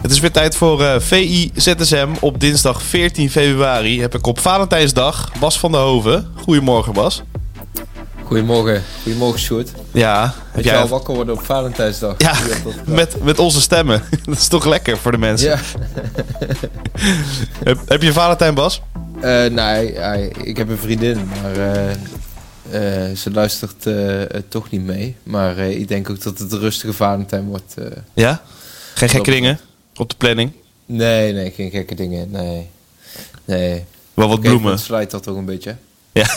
Het is weer tijd voor uh, VI ZSM. Op dinsdag 14 februari heb ik op Valentijnsdag Bas van der Hoven. Goedemorgen Bas. Goedemorgen, goedemorgen Sjoerd. Ja. Heb jij al wakker worden op Valentijnsdag? Ja, met, met onze stemmen. Dat is toch lekker voor de mensen. Ja. heb, heb je Valentijn Bas? Uh, nee, ik heb een vriendin, maar uh, uh, ze luistert toch niet mee. Maar ik denk ook dat het een rustige Valentijn wordt. ja? Geen gekke dingen op de planning? Nee, nee, geen gekke dingen. Nee. nee. Wel wat bloemen. Het slijt dat toch een beetje. Ja.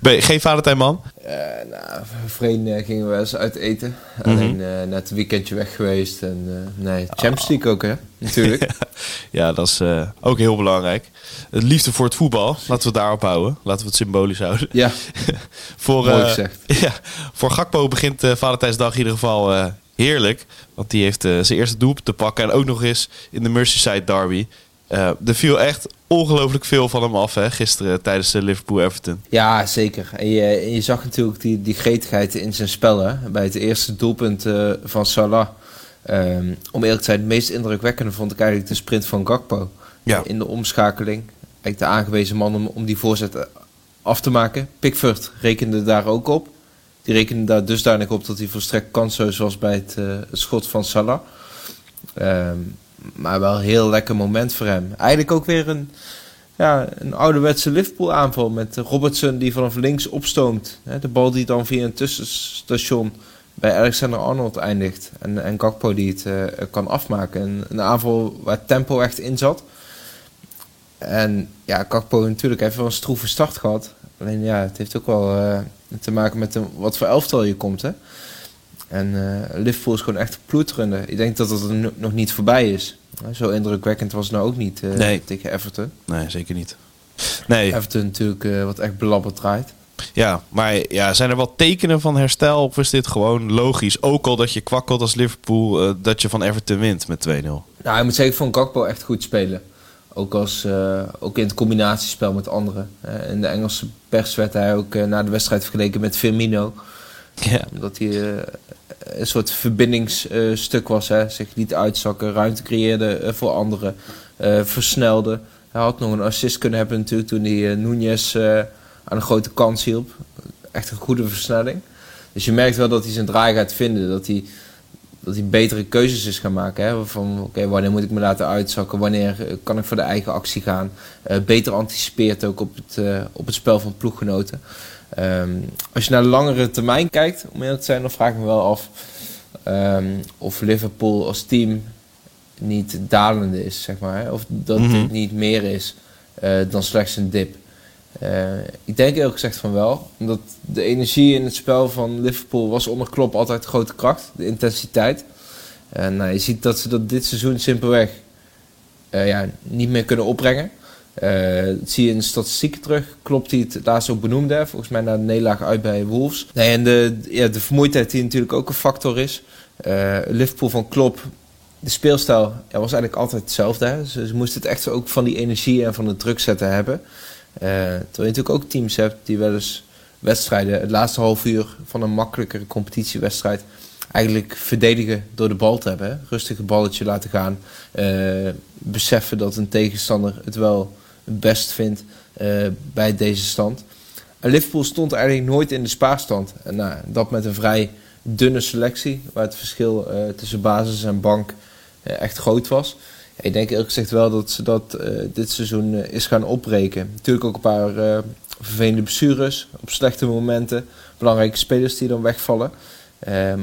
Ben je geen Valentijnman? Uh, nou, vrienden gingen we eens uit eten. Mhm. Alleen uh, net een weekendje weg geweest. En nee, Champions League ook, hè? Natuurlijk. ja, dat is ook heel belangrijk. Het liefde voor het voetbal, laten we het daarop houden. Laten we het symbolisch houden. Ja, voor, mooi gezegd. ja, voor Gakpo begint Valentijnsdag in ieder geval heerlijk. Want die heeft zijn eerste doelpunt te pakken. En ook nog eens in de Merseyside derby. Uh, er viel echt ongelooflijk veel van hem af hè, gisteren tijdens de Liverpool-Everton. Ja, zeker. En je, je, zag natuurlijk die, die gretigheid in zijn spel bij het eerste doelpunt uh, van Salah. Um, om eerlijk te zijn, het meest indrukwekkende vond ik eigenlijk de sprint van Gakpo. Ja. In de omschakeling. Eigenlijk de aangewezen man om, om die voorzet eh, af te maken. Pickford rekende daar ook op. Die rekende daar dusdanig op dat hij volstrekt kansloos was bij het, uh, het schot van Salah. Um, maar wel een heel lekker moment voor hem. Eigenlijk ook weer een, ja, een ouderwetse Liverpool aanval met Robertson die vanaf links opstoomt. De bal die dan via een tussenstation bij Alexander Arnold eindigt. En, en Gakpo die het uh, kan afmaken. Een, een, aanval waar tempo echt in zat. En ja, Gakpo natuurlijk heeft wel een stroeve start gehad. Alleen ja, het heeft ook wel uh, te maken met een, wat voor elftal je komt. Hè? En uh, Liverpool is gewoon echt ploeterende. Ik denk dat het er nog niet voorbij is. Zo indrukwekkend was het nou ook niet uh, nee. tegen Everton. Nee, zeker niet. Nee. Everton natuurlijk uh, wat echt belabberd draait. Ja, maar ja, zijn er wat tekenen van herstel? Of is dit gewoon logisch? Ook al dat je kwakkelt als Liverpool, dat je van Everton wint met 2-0. Nou, ik moet zeggen, ik vond Gakpo echt goed spelen. Ook, als, ook in het combinatiespel met anderen. in de Engelse pers werd hij ook na de wedstrijd vergeleken met Firmino. Ja. Omdat hij een soort verbindingsstuk was. Hè. Zich niet uitzakken, ruimte creëerde eh, voor anderen, uh, versnelde. Hij had nog een assist kunnen hebben natuurlijk toen hij uh, Nunez aan een grote kans hielp. Echt een goede versnelling. Dus je merkt wel dat hij zijn draai gaat vinden. Dat hij, dat hij betere keuzes is gaan maken. Hè? Van oké, wanneer moet ik me laten uitzakken? Wanneer kan ik voor de eigen actie gaan? beter anticipeert ook op het, op het spel van ploeggenoten. Um, als je naar de langere termijn kijkt, om eerlijk te zijn, dan vraag ik me wel af um, of Liverpool als team niet dalende is, zeg maar. Of dat mm -hmm. het niet meer is uh, dan slechts een dip. Uh, ik denk eerlijk gezegd van wel. Omdat de energie in het spel van Liverpool was onder Klopp altijd grote kracht. De intensiteit. En uh, je ziet dat ze dat dit seizoen simpelweg ja, niet meer kunnen opbrengen. Dat zie je in de statistieken terug. Klopt die het laatst ook benoemde. Volgens mij na de nederlaag uit bij Wolves. Nee, en de, ja, de vermoeidheid die natuurlijk ook een factor is. Uh, Liverpool van Klop, de speelstijl was eigenlijk altijd hetzelfde. Hè? Ze moesten het echt ook van die energie en van de druk zetten hebben. Uh, terwijl je natuurlijk ook teams hebt die wel eens wedstrijden... het laatste half uur van een makkelijkere competitiewedstrijd... eigenlijk verdedigen door de bal te hebben. Hè? Rustig het balletje laten gaan. beseffen dat een tegenstander het wel best vindt uh, bij deze stand. Liverpool stond eigenlijk nooit in de spaarstand. En nou, dat met een vrij dunne selectie, waar het verschil uh, tussen basis en bank uh, echt groot was. ik denk eerlijk gezegd wel dat ze dat dit seizoen is gaan opbreken. Natuurlijk ook een paar vervelende blessures op slechte momenten. Belangrijke spelers die dan wegvallen.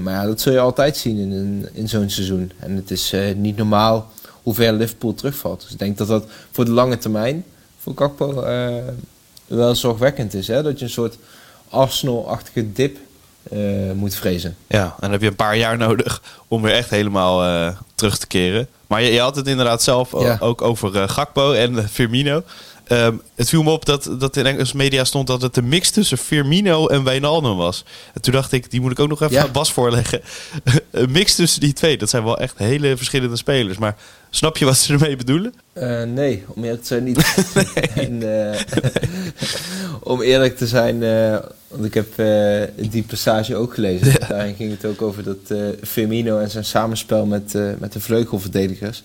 maar ja, dat zul je altijd zien in, in, in zo'n seizoen. En het is niet normaal hoe ver Liverpool terugvalt. Dus ik denk dat dat voor de lange termijn voor Gakpo uh, wel zorgwekkend is. Hè? Dat je een soort Arsenal-achtige dip uh, moet vrezen. Ja, en dan heb je een paar jaar nodig om weer echt helemaal uh, terug te keren. Maar je, je, had het inderdaad zelf ook over Gakpo en Firmino. Ehm, het viel me op dat, dat in Engelse media stond dat het een mix tussen Firmino en Wijnaldum was. En toen dacht ik, die moet ik ook nog even aan Bas voorleggen. een mix tussen die twee, dat zijn wel echt hele verschillende spelers. Maar snap je wat ze ermee bedoelen? Uh, nee, om eerlijk te zijn niet. en, uh, om eerlijk te zijn, uh, want ik heb die passage ook gelezen. Ja. Daarin ging het ook over dat Firmino en zijn samenspel met, met de vleugelverdedigers.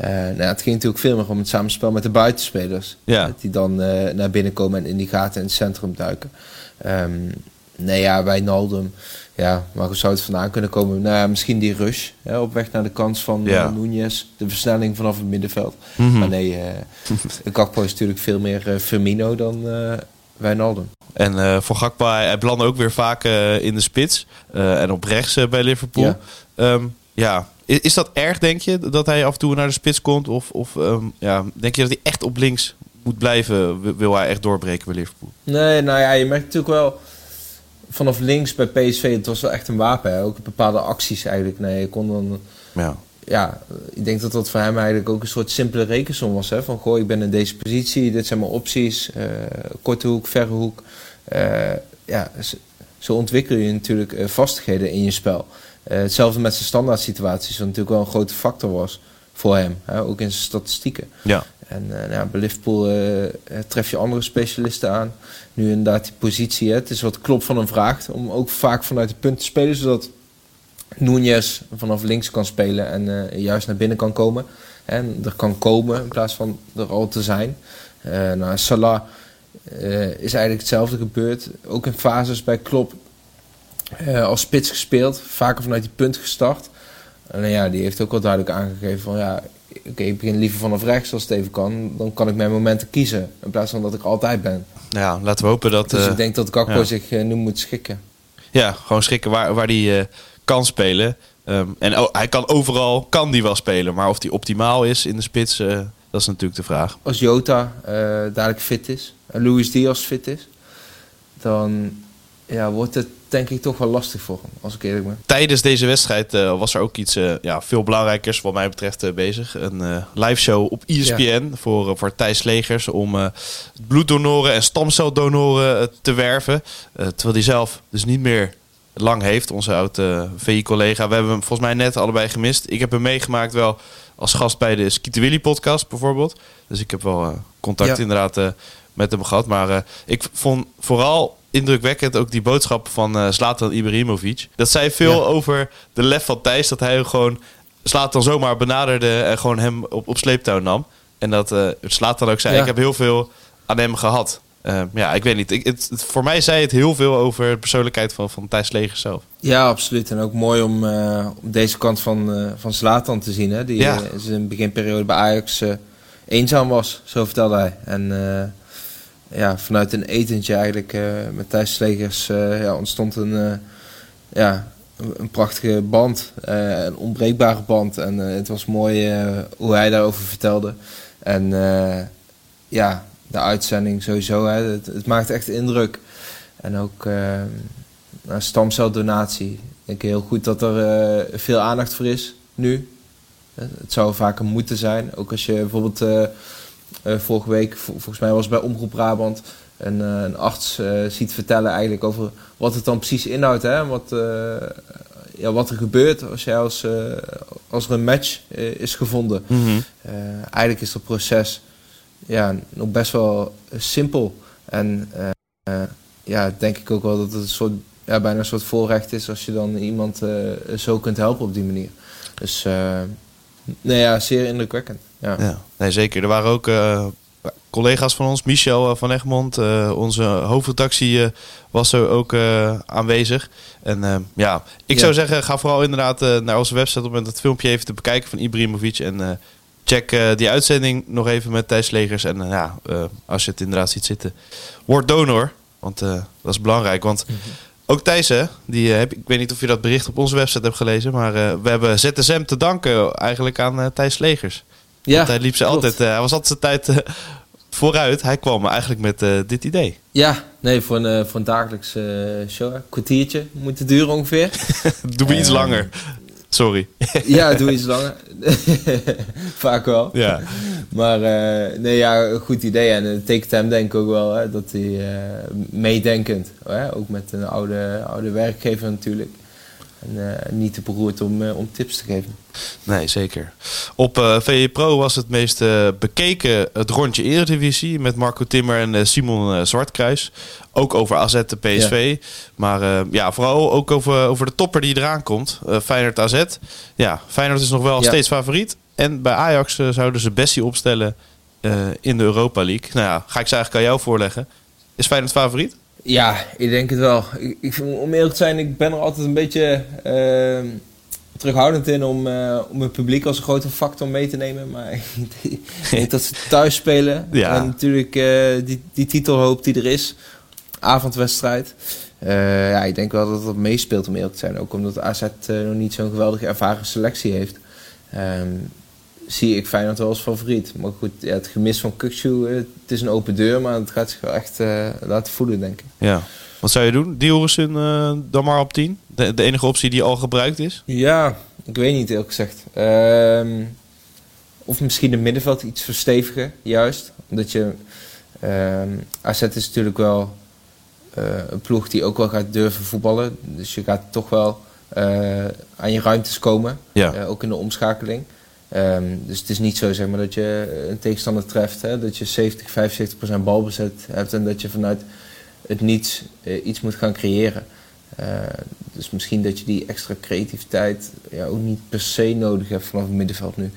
Uh, nou, het ging natuurlijk veel meer om het samenspel met de buitenspelers. Ja. Die dan uh, naar binnen komen en in die gaten in het centrum duiken. Um, nee, ja, Wijnaldum. Ja, waar zou het vandaan kunnen komen? Nou ja, misschien die rush hè, op weg naar de kans van ja. Nunez. De versnelling vanaf het middenveld. Mm -hmm. Maar nee, uh, Gakpo is natuurlijk veel meer Firmino dan Wijnaldum. En voor Gakpo, hij, belandde ook weer vaak in de spits. en op rechts bij Liverpool. Ja. Um, ja, is, is, dat erg, denk je, dat hij af en toe naar de spits komt? Of, of um, ja, denk je dat hij echt op links moet blijven? Wil hij echt doorbreken bij Liverpool? Nee, nou ja, je merkt natuurlijk wel vanaf links bij PSV, het was wel echt een wapen. Hè? Ook bepaalde acties eigenlijk. Nee, je kon dan... Ja. Ja, ik denk dat dat voor hem eigenlijk ook een soort simpele rekensom was. Hè? Van, goh, ik ben in deze positie, dit zijn mijn opties. Uh, korte hoek, verre hoek. Uh, ja, zo ontwikkel je natuurlijk uh, vastigheden in je spel. Uh, hetzelfde met zijn standaard situaties, wat natuurlijk wel een grote factor was voor hem. Hè, ook in zijn statistieken. Ja. En uh, nou, bij Liverpool uh, tref je andere specialisten aan. Nu inderdaad die positie. Hè, het is wat klopt van hem vraagt. Om ook vaak vanuit de punt te spelen. Zodat Nunez vanaf links kan spelen en juist naar binnen kan komen. En er kan komen in plaats van er al te zijn. nou, Salah is eigenlijk hetzelfde gebeurd. Ook in fases bij Klopp uh, als spits gespeeld, vaker vanuit die punt gestart. En ja, die heeft ook wel duidelijk aangegeven van ja, oké, ik begin liever vanaf rechts als het even kan. Dan kan ik mijn momenten kiezen, in plaats van dat ik altijd ben. Ja, laten we hopen dat... Dus uh, ik denk dat Gakpo zich uh, nu moet schikken. Ja, gewoon schikken waar, waar hij kan spelen. Um, en oh, hij kan overal, kan die wel spelen. Maar of die optimaal is in de spits, dat is natuurlijk de vraag. Als Jota dadelijk fit is, en Luis Diaz fit is, dan ja, wordt het denk ik toch wel lastig voor hem, als ik eerlijk ben. Tijdens deze wedstrijd uh, was er ook iets uh, ja, veel belangrijkers wat mij betreft uh, bezig. Een live show op ESPN ja. voor, voor Thijs Legers om bloeddonoren en stamceldonoren te werven. terwijl hij zelf dus niet meer lang heeft, onze oude VI-collega. We hebben hem volgens mij net allebei gemist. Ik heb hem meegemaakt wel als gast bij de Willy podcast bijvoorbeeld. Dus ik heb wel contact ja. inderdaad met hem gehad. Maar ik vond vooral indrukwekkend ook die boodschap van uh, Zlatan Ibrahimovic. Dat zei veel over de lef van Thijs. Dat hij gewoon Zlatan zomaar benaderde en gewoon hem op, op sleeptouw nam. En dat uh, Zlatan ook zei, ik heb heel veel aan hem gehad. Uh, ja, ik weet niet. Ik, het, voor mij zei het heel veel over de persoonlijkheid van, van Thijs Leger zelf. Ja, absoluut. En ook mooi om, uh, om deze kant van, uh, van Zlatan te zien. Hè? Die ja. in zijn beginperiode bij Ajax eenzaam was, zo vertelde hij. En ja, vanuit een etentje eigenlijk uh, met Thijs Slegers uh, ja, ontstond een, uh, ja, een prachtige band. een onbreekbare band. En het was mooi hoe hij daarover vertelde. En ja, de uitzending sowieso. Hè, het, maakt echt indruk. En ook stamceldonatie. Ik heel goed dat er veel aandacht voor is nu. Het zou vaker moeten zijn. Ook als je bijvoorbeeld vorige week, volgens mij was het bij Omroep Brabant, een, uh, een arts uh, ziet vertellen eigenlijk over wat het dan precies inhoudt. Hè? Wat, ja, wat er gebeurt als, jij als, als er een match is gevonden. Mm -hmm. eigenlijk is dat proces ja, nog best wel simpel. En ja, denk ik ook wel dat het een soort, ja, bijna een soort voorrecht is als je dan iemand zo kunt helpen op die manier. Dus nee, ja, zeer indrukwekkend. Ja. ja. nee, zeker. Er waren ook uh, collega's van ons, Michel uh, van Egmond, uh, onze hoofdredactie was er ook aanwezig. En ja, ik ja. zou zeggen, ga vooral inderdaad naar onze website om het filmpje even te bekijken van Ibrahimovic. En check die uitzending nog even met Thijs Legers. En ja, als je het inderdaad ziet zitten, word donor. Want dat is belangrijk. Want mm -hmm. Ook Thijs, hè? Die, heb, ik weet niet of je dat bericht op onze website hebt gelezen. Maar we hebben ZSM te danken eigenlijk aan Thijs Legers. Ja, Want hij liep ze altijd. Uh, hij was altijd zijn tijd uh, vooruit. Hij kwam eigenlijk met uh, dit idee. Ja, nee, voor een, voor een dagelijkse show. Een kwartiertje moet het duren ongeveer. doe me iets langer. Sorry. ja, doe iets langer. Vaak wel. Ja. Maar nee, ja, een goed idee. En het tekent hem denk ik ook wel hè, dat hij meedenkend, hè, ook met een oude, oude werkgever natuurlijk. En niet te beroerd om, om tips te geven. Nee, zeker. Op uh, VE Pro was het meest uh, bekeken het rondje Eredivisie met Marco Timmer en uh, Simon Zwartkruis. Ook over AZ de PSV. Maar ja, vooral ook over, over de topper die eraan komt. Feyenoord AZ. Ja, Feyenoord is nog wel steeds favoriet. En bij Ajax zouden ze Bessie opstellen in de Europa League. Nou ja, ga ik ze eigenlijk aan jou voorleggen. Is Feyenoord favoriet? Ja, ik denk het wel. Ik, ik, om eerlijk te zijn, ik ben er altijd een beetje terughoudend in om, uh, om het publiek als een grote factor mee te nemen. Maar ik denk dat ze thuis spelen. Ja. En natuurlijk uh, die, die titelhoop die er is. Avondwedstrijd. Uh, ja, ik denk wel dat dat meespeelt om eerlijk te zijn. Ook omdat AZ nog niet zo'n geweldige ervaren selectie heeft. Um, zie ik Feyenoord wel als favoriet. Maar goed, ja, het gemis van Kukcu, het is een open deur. Maar het gaat zich wel echt laten voelen, denk ik. Ja. Wat zou je doen? Diorissen uh, dan maar op 10? De, de, enige optie die al gebruikt is? Ja, ik weet niet eerlijk gezegd. Uh, of misschien het middenveld iets verstevigen, juist. Omdat je... Uh, AZ is natuurlijk wel uh, een ploeg die ook wel gaat durven voetballen. Dus je gaat toch wel aan je ruimtes komen. Ja. ook in de omschakeling. Um, dus het is niet zo zeg maar, dat je een tegenstander treft. Hè, dat je 70, 75% balbezet hebt. En dat je vanuit het niets uh, iets moet gaan creëren. Uh, dus misschien dat je die extra creativiteit ja, ook niet per se nodig hebt vanaf het middenveld nu.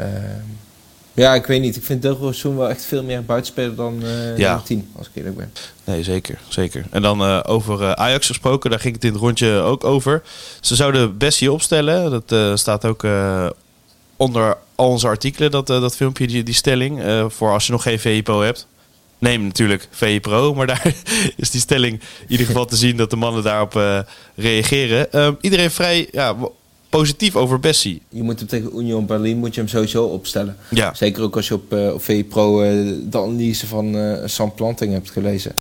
Uh, ja, ik weet niet. Ik vind Delrozoen wel echt veel meer buitenspeler dan uh, ja. 10, als ik eerlijk ben. Nee, zeker. zeker. En dan uh, over Ajax gesproken, daar ging het in het rondje ook over. Ze zouden Bessie opstellen. Dat staat ook onder al onze artikelen, dat, dat filmpje, die, die stelling. voor als je nog geen VIPO hebt neem natuurlijk VE Pro. Maar daar is die stelling in ieder geval te zien dat de mannen daarop uh, reageren. Uh, iedereen vrij ja, positief over Bessie. Je moet hem tegen Union Berlin moet je hem sowieso opstellen. Ja. Zeker ook als je op, uh, op VE Pro de analyse van Sam Planting hebt gelezen.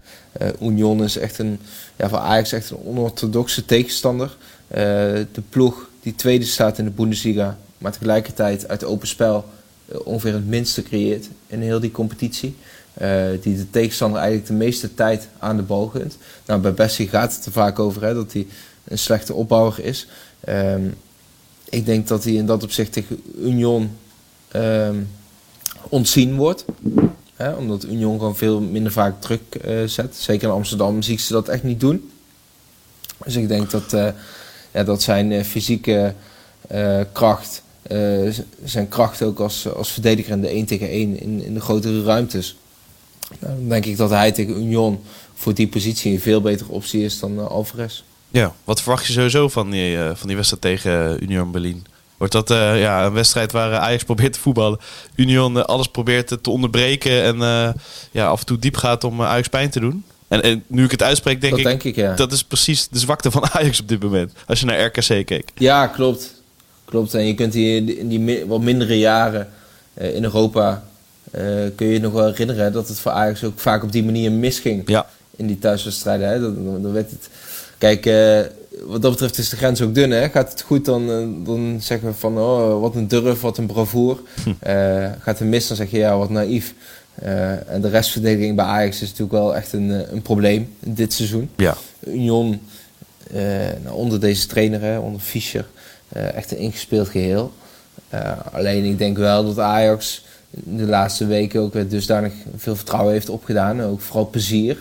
Union is echt een, ja, voor Ajax echt een onorthodoxe tegenstander. de ploeg die tweede staat in de Bundesliga, maar tegelijkertijd uit open spel ongeveer het minste creëert in heel die competitie. Uh, die de tegenstander eigenlijk de meeste tijd aan de bal gunt. Nou, bij Bessie gaat het er vaak over hè, dat hij een slechte opbouwer is. Um, ik denk dat hij in dat opzicht tegen Union um, ontzien wordt. Hè, omdat Union gewoon veel minder vaak druk uh, zet. Zeker in Amsterdam zie ik ze dat echt niet doen. Dus ik denk dat, ja, dat zijn fysieke kracht, zijn kracht ook als, als verdediger in de 1 tegen 1 in, in de grotere ruimtes nou, dan denk ik dat hij tegen Union voor die positie een veel betere optie is dan uh, Alvarez. Ja, wat verwacht je sowieso van die, uh, van die wedstrijd tegen Union Berlin? Wordt dat ja, een wedstrijd waar Ajax probeert te voetballen? Union alles probeert te, onderbreken en ja, af en toe diep gaat om Ajax pijn te doen? En, en, nu ik het uitspreek, denk, dat ik, denk ik ja. dat is precies de zwakte van Ajax op dit moment. Als je naar RKC keek. Ja, klopt. Klopt. En je kunt hier in die wat mindere jaren in Europa uh, kun je je nog wel herinneren dat het voor Ajax ook vaak op die manier misging ja. in die thuiswedstrijden. Hè? Dan, dan werd het... Kijk, uh, wat dat betreft is de grens ook dun. Hè? Gaat het goed, dan, dan zeggen we van oh, wat een durf, wat een bravoer. Hm. gaat het mis, dan zeg je ja, wat naïef. en de restverdediging bij Ajax is natuurlijk wel echt een, een probleem dit seizoen. Ja. Union, nou, onder deze trainer, hè, onder Fischer, echt een ingespeeld geheel. alleen ik denk wel dat Ajax de laatste weken ook weer dusdanig veel vertrouwen heeft opgedaan. Ook vooral plezier.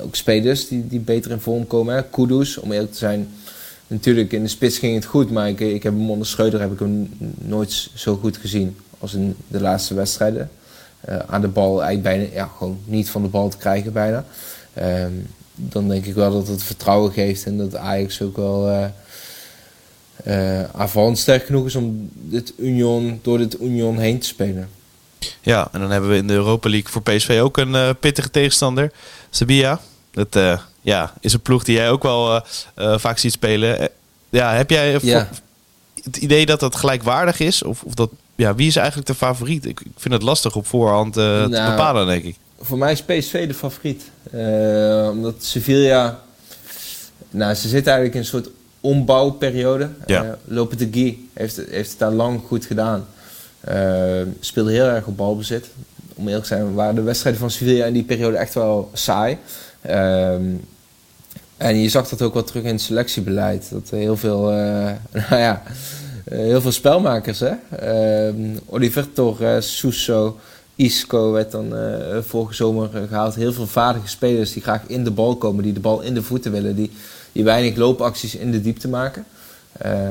Ook spelers die, die beter in vorm komen. Hè. Om eerlijk te zijn. Natuurlijk, in de spits ging het goed, maar ik, ik heb hem onder heb ik hem nooit zo goed gezien als in de laatste wedstrijden. Aan de bal eigenlijk bijna, ja, gewoon niet van de bal te krijgen bijna. Ehm, dan denk ik wel dat het vertrouwen geeft en dat Ajax ook wel... uh, sterk genoeg is om dit Union, door dit Union heen te spelen. Ja, en dan hebben we in de Europa League voor PSV ook een uh, pittige tegenstander. Sabia. Dat uh, ja, is een ploeg die jij ook wel vaak ziet spelen. ja, heb jij het idee dat dat gelijkwaardig is? Of, of dat, ja, wie is eigenlijk de favoriet? Ik, ik vind het lastig op voorhand nou, te bepalen, denk ik. Voor mij is PSV de favoriet. omdat Sevilla... Nou, ze zitten eigenlijk in een soort ombouwperiode. Ja. Uh, Lopetegui heeft, heeft het daar lang goed gedaan. speelde heel erg op balbezit. Om eerlijk te zijn waren de wedstrijden van Sevilla in die periode echt wel saai. Ehm, en je zag dat ook wel terug in het selectiebeleid. Dat heel veel, nou ja, heel veel spelmakers, hè. Uh, Oliver Torres, Suso, Isco werd dan uh, vorige zomer gehaald. Heel veel vaardige spelers die graag in de bal komen, die de bal in de voeten willen, die, die weinig loopacties in de diepte maken. Uh,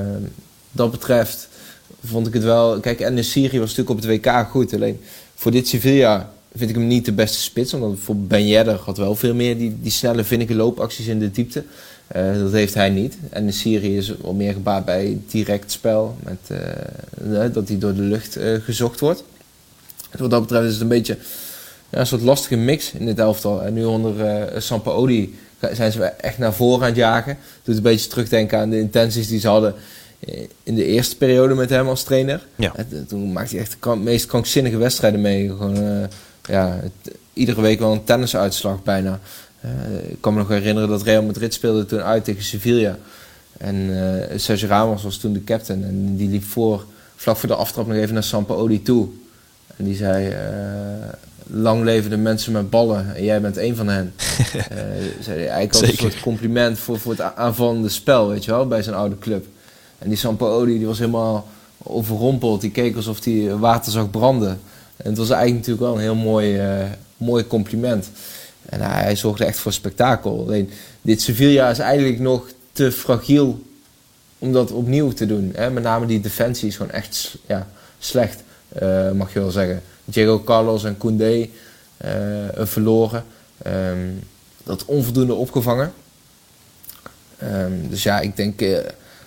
dat betreft vond ik het wel. Kijk, en de Syrië was natuurlijk op het WK goed. Alleen voor dit Sevilla vind ik hem niet de beste spits. Omdat voor Ben Yedder had wel veel meer die, die snelle, vinnige loopacties in de diepte. Uh, dat heeft hij niet. En de Syrië is wel meer gebaat bij direct spel. Met, dat hij door de lucht gezocht wordt. Dus wat dat betreft is het een beetje ja, een soort lastige mix in dit elftal. En nu onder uh, Sampaoli zijn ze echt naar voren aan het jagen. Doet een beetje terugdenken aan de intenties die ze hadden in de eerste periode met hem als trainer. Ja. Toen maakte hij echt de meest krankzinnige wedstrijden mee. Gewoon, uh, ja, het, iedere week wel een tennisuitslag bijna. Uh, ik kan me nog herinneren dat Real Madrid speelde toen uit tegen Sevilla. En uh, Sergio Ramos was toen de captain. En die liep voor, vlak voor de aftrap nog even naar Sampaoli toe. En die zei, uh, lang leven de mensen met ballen en jij bent één van hen. uh, zei hij eigenlijk als een soort compliment voor, voor het aanvallende spel, weet je wel, bij zijn oude club. En die Sampaoli die was helemaal overrompeld. Die keek alsof hij water zag branden. En het was eigenlijk natuurlijk wel een heel mooi, uh, mooi compliment. En hij, hij zorgde echt voor spektakel. Alleen dit Sevilla is eigenlijk nog te fragiel om dat opnieuw te doen. Hè? Met name die defensie is gewoon echt ja, slecht. Uh, mag je wel zeggen. Diego Carlos en Koundé uh, verloren. Um, dat onvoldoende opgevangen. Um, dus ja, ik denk... Uh,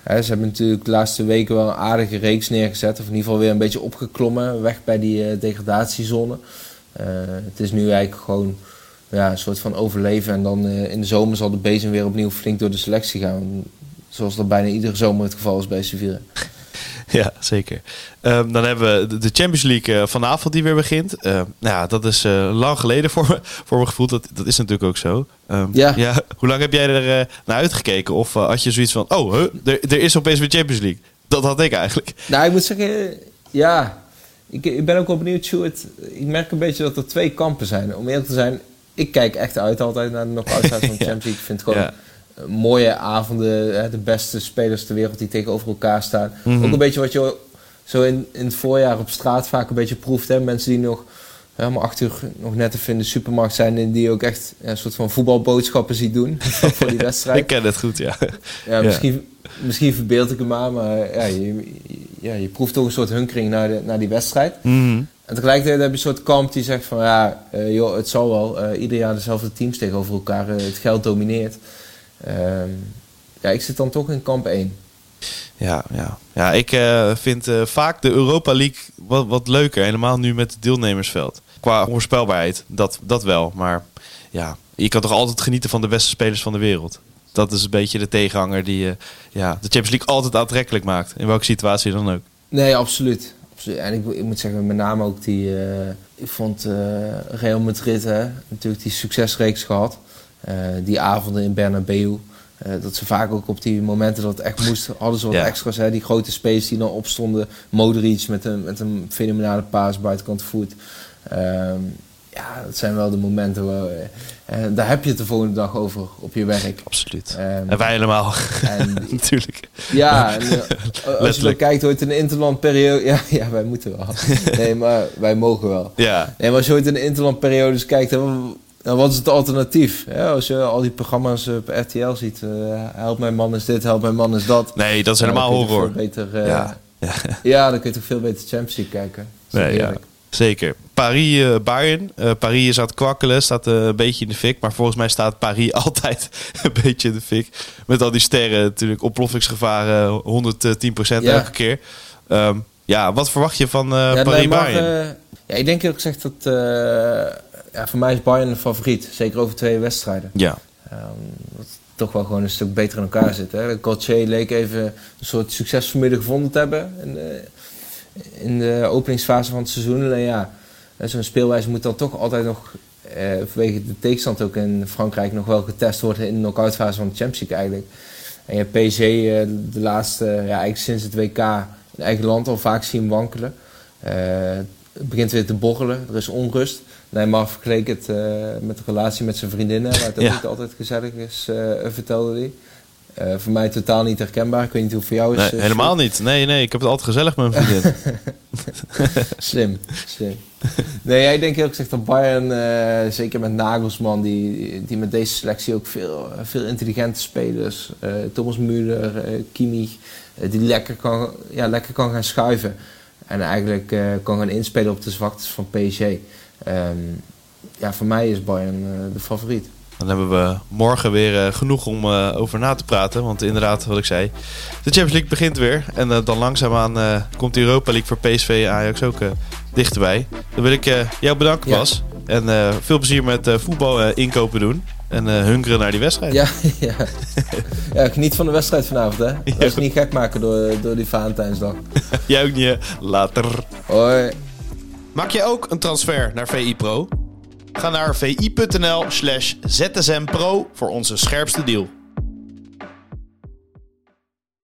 hè, ze hebben natuurlijk de laatste weken wel een aardige reeks neergezet. Of in ieder geval weer een beetje opgeklommen. Weg bij die degradatiezone. het is nu eigenlijk gewoon ja, een soort van overleven. En dan in de zomer zal de bezem weer opnieuw flink door de selectie gaan. Zoals dat bijna iedere zomer het geval is bij Sevilla. Ja, zeker. Um, dan hebben we de Champions League uh, vanavond die weer begint. Uh, nou ja, dat is uh, lang geleden voor me, voor mijn gevoel. Dat, dat is natuurlijk ook zo. Um, ja. ja. Hoe lang heb jij er naar uitgekeken? Of had je zoiets van, oh, huh, er, er is opeens weer Champions League? Dat had ik eigenlijk. Nou, ik moet zeggen, ja. Ik, ik ben ook wel benieuwd, Stuart. Ik merk een beetje dat er twee kampen zijn. Om eerlijk te zijn, ik kijk echt uit altijd naar de knock-out van de Champions League. Ik vind het gewoon... Ja mooie avonden. De beste spelers ter wereld die tegenover elkaar staan. Mhm. Ook een beetje wat je zo in, in het voorjaar op straat vaak een beetje proeft. Hè? Mensen die nog helemaal acht uur nog net even in de supermarkt zijn... en die ook echt een soort van voetbalboodschappen ziet doen voor die wedstrijd. ik ken het goed, ja. Ja, misschien, misschien verbeeld ik hem maar, maar ja, je, ja, je proeft toch een soort hunkering naar, de, naar die wedstrijd. Mhm. En tegelijkertijd heb je een soort kamp die zegt van... ja, uh, joh, het zal wel. Uh, ieder jaar dezelfde teams tegenover elkaar. Uh, het geld domineert. Um, ja, ik zit dan toch in kamp 1. Ja, ja. ja ik uh, vind uh, vaak de Europa League wat, wat leuker. Helemaal nu met het deelnemersveld. Qua onvoorspelbaarheid, dat, dat wel. Maar ja, je kan toch altijd genieten van de beste spelers van de wereld. Dat is een beetje de tegenhanger die uh, ja, de Champions League altijd aantrekkelijk maakt. In welke situatie dan ook. Nee, absoluut. absoluut. En ik, ik, moet zeggen, met name ook die... ik vond Real Madrid hè, natuurlijk die succesreeks gehad. Uh, die avonden in Bernabeu. Uh, dat ze vaak ook op die momenten dat het echt moest, hadden ze wat ja. extra's. Hè? Die grote space die dan opstonden. Modric met een, met een fenomenale paas buitenkant voet. Um, ja, dat zijn wel de momenten waar... Uh, daar heb je het de volgende dag over op je werk. Absoluut. Um, en wij helemaal. En, Natuurlijk. Ja, en, als je dan kijkt ooit in de interlandperiode... Ja, ja, wij moeten wel. Nee, maar wij mogen wel. Ja. Nee, maar als je ooit in de interlandperiodes kijkt... Dan, nou, wat is het alternatief? Ja, als je al die programma's op RTL ziet, uh, help mijn man is dit, help mijn man is dat. Nee, dat is helemaal horror. Beter, uh, ja. Ja. ja, dan kun je toch veel beter Champions League kijken. Nee, ja. Zeker. Paris, uh, Bayern. Paris is aan het kwakkelen, staat een beetje in de fik. Maar volgens mij staat Paris altijd een beetje in de fik. Met al die sterren natuurlijk, ontploffingsgevaren 110% ja. elke keer. Um, ja, wat verwacht je van ja, Paris, Bayern? ja, ik denk eerlijk gezegd dat ja, voor mij is Bayern een favoriet. Zeker over twee wedstrijden. Ja. Um, wat toch wel gewoon een stuk beter in elkaar zit. Hè. Leek even een soort succesformule gevonden te hebben. In de, in de openingsfase van het seizoen. Alleen ja, zo'n speelwijze moet dan toch altijd nog... Eh, vanwege de tegenstand ook in Frankrijk nog wel getest worden in de knock-outfase van de Champions League eigenlijk. En je hebt PSG uh, de laatste, ja, eigenlijk sinds het WK in eigen land al vaak zien wankelen. het begint weer te borrelen, er is onrust. Neymar vergeleek het met de relatie met zijn vriendinnen, waar het ook niet altijd gezellig is, vertelde hij. Uh, voor mij totaal niet herkenbaar. Ik weet niet hoe voor jou is. Nee, helemaal niet. Nee, nee, ik heb het altijd gezellig met mijn vriendin. slim, slim. Nee, ik denk heel gezegd dat Bayern, zeker met Nagelsman, die, die met deze selectie ook veel, veel intelligente spelers, Thomas Müller, Kimmich, die lekker kan, ja, lekker kan gaan schuiven. En eigenlijk kan gaan inspelen op de zwaktes van PSG. Um, ja, voor mij is Bayern de favoriet. Dan hebben we morgen weer uh, genoeg om uh, over na te praten. Want inderdaad, wat ik zei, de Champions League begint weer. En dan langzaamaan komt de Europa League voor PSV en Ajax ook dichterbij. Dan wil ik jou bedanken, Bas. En veel plezier met voetbal inkopen doen. En hunkeren naar die wedstrijd. Ja, ja. ja, geniet van de wedstrijd vanavond, hè. Ja. je niet gek maken door, door die Valentijnsdag. Jij ook niet, Later. Hoi. Maak je ook een transfer naar VI Pro? Ga naar vi.nl slash zsmpro voor onze scherpste deal.